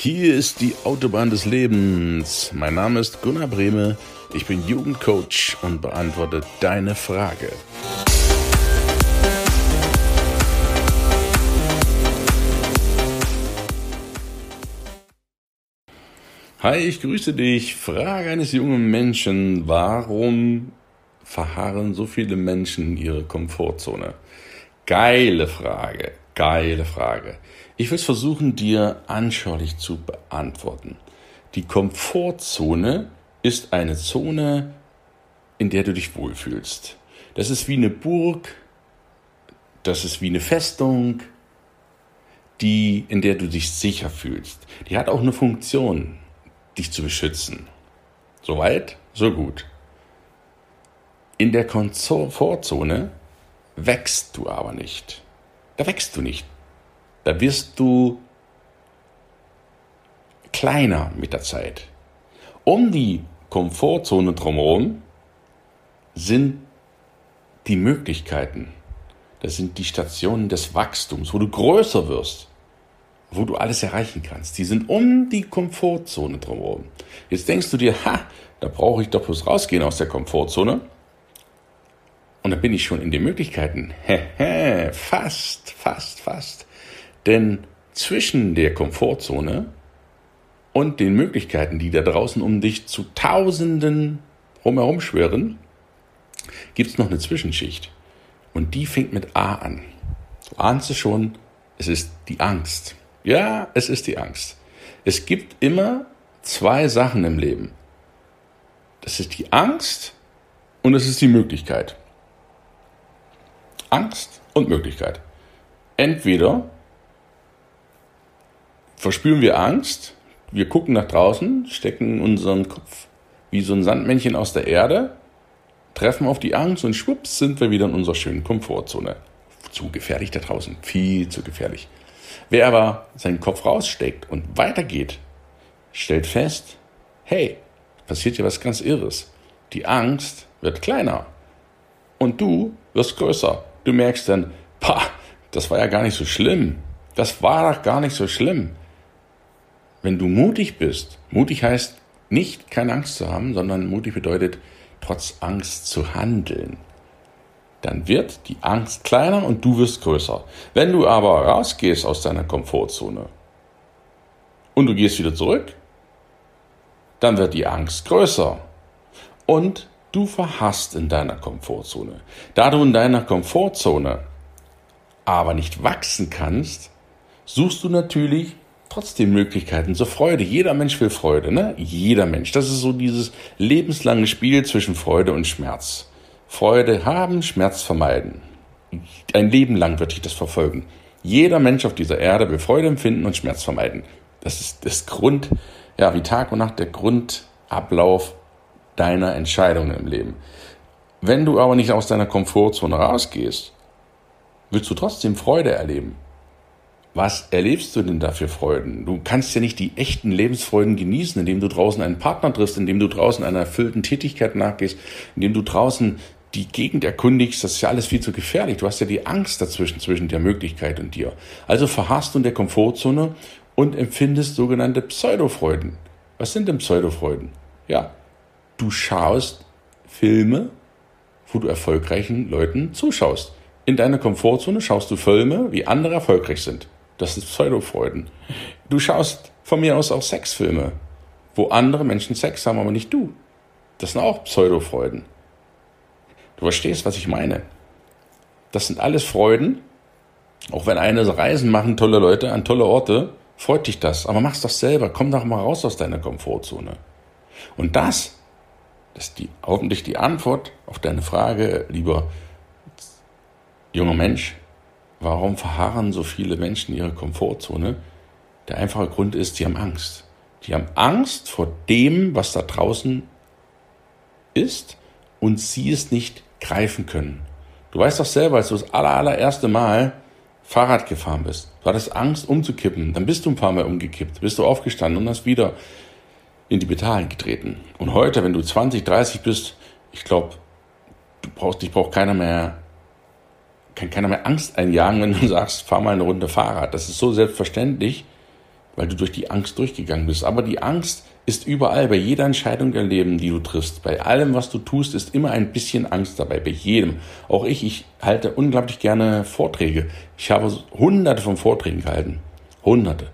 Hier ist die Autobahn des Lebens. Mein Name ist Gunnar Brehme. Ich bin Jugendcoach und beantworte deine Frage. Hi, ich grüße dich. Frage eines jungen Menschen. Warum verharren so viele Menschen in ihrer Komfortzone? Geile Frage, geile Frage. Ich will es versuchen, dir anschaulich zu beantworten. Die Komfortzone ist eine Zone, in der du dich wohlfühlst. Das ist wie eine Burg, das ist wie eine Festung, die, in der du dich sicher fühlst. Die hat auch eine Funktion, dich zu beschützen. Soweit, so gut. In der Komfortzone wächst du aber nicht. Da wächst du nicht. Da wirst du kleiner mit der Zeit. Um die Komfortzone drumherum sind die Möglichkeiten, das sind die Stationen des Wachstums, wo du größer wirst, wo du alles erreichen kannst. Die sind um die Komfortzone drumherum. Jetzt denkst du dir, ha, da brauche ich doch bloß rausgehen aus der Komfortzone. Und dann bin ich schon in den Möglichkeiten. fast, fast, fast. Denn zwischen der Komfortzone und den Möglichkeiten, die da draußen um dich zu Tausenden rumherum schwirren, gibt es noch eine Zwischenschicht. Und die fängt mit A an. Du ahnst es schon, es ist die Angst. Ja, es ist die Angst. Es gibt immer zwei Sachen im Leben. Das ist die Angst und es ist die Möglichkeit. Angst und Möglichkeit. Entweder verspüren wir Angst, wir gucken nach draußen, stecken unseren Kopf wie so ein Sandmännchen aus der Erde, treffen auf die Angst und schwupps sind wir wieder in unserer schönen Komfortzone. Zu gefährlich da draußen, viel zu gefährlich. Wer aber seinen Kopf raussteckt und weitergeht, stellt fest, hey, passiert hier was ganz Irres. Die Angst wird kleiner und du wirst größer. Du merkst dann, pah, das war ja gar nicht so schlimm. Das war doch gar nicht so schlimm. Wenn du mutig bist, mutig heißt nicht keine Angst zu haben, sondern mutig bedeutet trotz Angst zu handeln. Dann wird die Angst kleiner und du wirst größer. Wenn du aber rausgehst aus deiner Komfortzone und du gehst wieder zurück, dann wird die Angst größer und du verhasst in deiner Komfortzone. Da du in deiner Komfortzone aber nicht wachsen kannst, suchst du natürlich trotzdem Möglichkeiten zur Freude. Jeder Mensch will Freude, ne? Jeder Mensch. Das ist so dieses lebenslange Spiel zwischen Freude und Schmerz. Freude haben, Schmerz vermeiden. Ein Leben lang wird dich das verfolgen. Jeder Mensch auf dieser Erde will Freude empfinden und Schmerz vermeiden. Das ist das Grund, ja, wie Tag und Nacht der Grundablauf deiner Entscheidungen im Leben. Wenn du aber nicht aus deiner Komfortzone rausgehst, willst du trotzdem Freude erleben. Was erlebst du denn da für Freuden? Du kannst ja nicht die echten Lebensfreuden genießen, indem du draußen einen Partner triffst, indem du draußen einer erfüllten Tätigkeit nachgehst, indem du draußen die Gegend erkundigst. Das ist ja alles viel zu gefährlich. Du hast ja die Angst dazwischen, zwischen der Möglichkeit und dir. Also verharrst du in der Komfortzone und empfindest sogenannte Pseudofreuden. Was sind denn Pseudofreuden? Ja, du schaust Filme, wo du erfolgreichen Leuten zuschaust. In deiner Komfortzone schaust du Filme, wie andere erfolgreich sind. Das ist Pseudofreuden. Du schaust von mir aus auch Sexfilme, wo andere Menschen Sex haben, aber nicht du. Das sind auch Pseudofreuden. Du verstehst, was ich meine. Das sind alles Freuden. Auch wenn eine Reisen machen, tolle Leute an tolle Orte, freut dich das. Aber mach's doch selber. Komm doch mal raus aus deiner Komfortzone. Und das, das ist die, hoffentlich die Antwort auf deine Frage, lieber junger Mensch, Warum verharren so viele Menschen in ihrer Komfortzone? Der einfache Grund ist, sie haben Angst. Die haben Angst vor dem, was da draußen ist und sie es nicht greifen können. Du weißt doch selber, als du das allererste Mal Fahrrad gefahren bist, du hattest Angst umzukippen, dann bist du ein paar Mal umgekippt, bist du aufgestanden und hast wieder in die Pedalen getreten. Und heute, wenn du 20, 30 bist, ich glaube, du brauchst, dich braucht keiner mehr kann keiner mehr Angst einjagen, wenn du sagst, fahr mal eine Runde Fahrrad. Das ist so selbstverständlich, weil du durch die Angst durchgegangen bist. Aber die Angst ist überall, bei jeder Entscheidung der Leben, die du triffst. Bei allem, was du tust, ist immer ein bisschen Angst dabei, bei jedem. Auch ich, ich halte unglaublich gerne Vorträge. Ich habe hunderte von Vorträgen gehalten. Hunderte.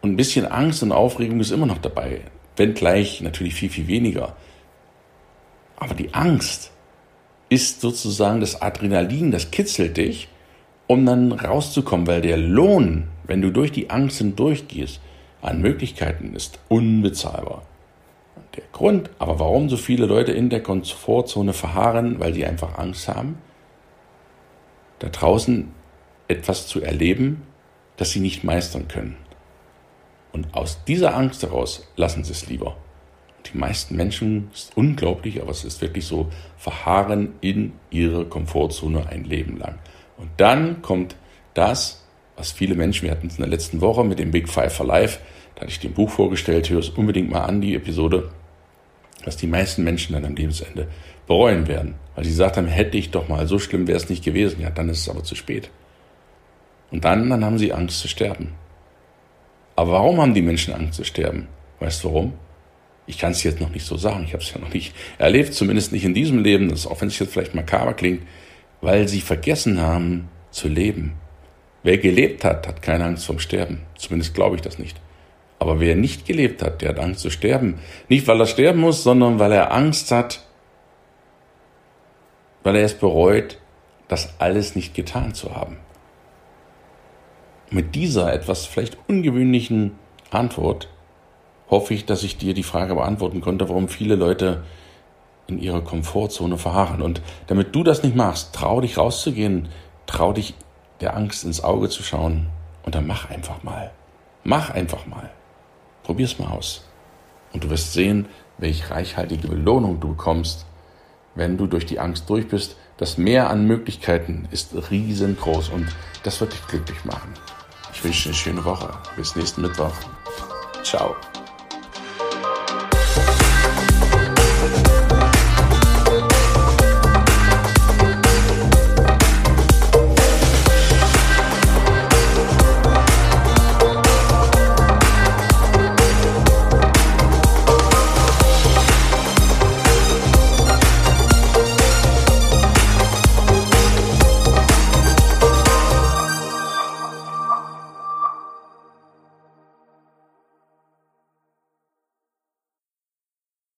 Und ein bisschen Angst und Aufregung ist immer noch dabei. Wenn gleich natürlich viel, viel weniger. Aber die Angst ist sozusagen das Adrenalin, das kitzelt dich, um dann rauszukommen, weil der Lohn, wenn du durch die Angst hindurchgehst, an Möglichkeiten ist unbezahlbar. Der Grund, aber warum so viele Leute in der Komfortzone verharren, weil sie einfach Angst haben, da draußen etwas zu erleben, das sie nicht meistern können. Und aus dieser Angst heraus lassen sie es lieber. Die meisten Menschen, ist unglaublich, aber es ist wirklich so, verharren in ihrer Komfortzone ein Leben lang. Und dann kommt das, was viele Menschen, wir hatten es in der letzten Woche mit dem Big Five for Life, da hatte ich dem Buch vorgestellt, hör es unbedingt mal an, die Episode, was die meisten Menschen dann am Lebensende bereuen werden. Weil sie gesagt haben, hätte ich doch mal, so schlimm wäre es nicht gewesen. Ja, dann ist es aber zu spät. Und dann, dann haben sie Angst zu sterben. Aber warum haben die Menschen Angst zu sterben? Weißt du warum? Ich kann es jetzt noch nicht so sagen. Ich habe es ja noch nicht erlebt, zumindest nicht in diesem Leben, das, auch wenn es jetzt vielleicht makaber klingt, weil sie vergessen haben zu leben. Wer gelebt hat, hat keine Angst vom Sterben. Zumindest glaube ich das nicht. Aber wer nicht gelebt hat, der hat Angst zu sterben. Nicht, weil er sterben muss, sondern weil er Angst hat, weil er es bereut, das alles nicht getan zu haben mit dieser etwas vielleicht ungewöhnlichen Antwort hoffe ich, dass ich dir die Frage beantworten konnte, warum viele Leute in ihrer Komfortzone verharren. Und damit du das nicht machst, trau dich rauszugehen, trau dich der Angst ins Auge zu schauen und dann mach einfach mal. Mach einfach mal. Probier's mal aus. Und du wirst sehen, welche reichhaltige Belohnung du bekommst, wenn du durch die Angst durch bist. Das Meer an Möglichkeiten ist riesengroß und das wird dich glücklich machen. Ich wünsche dir eine schöne Woche. Bis nächsten Mittwoch. Ciao.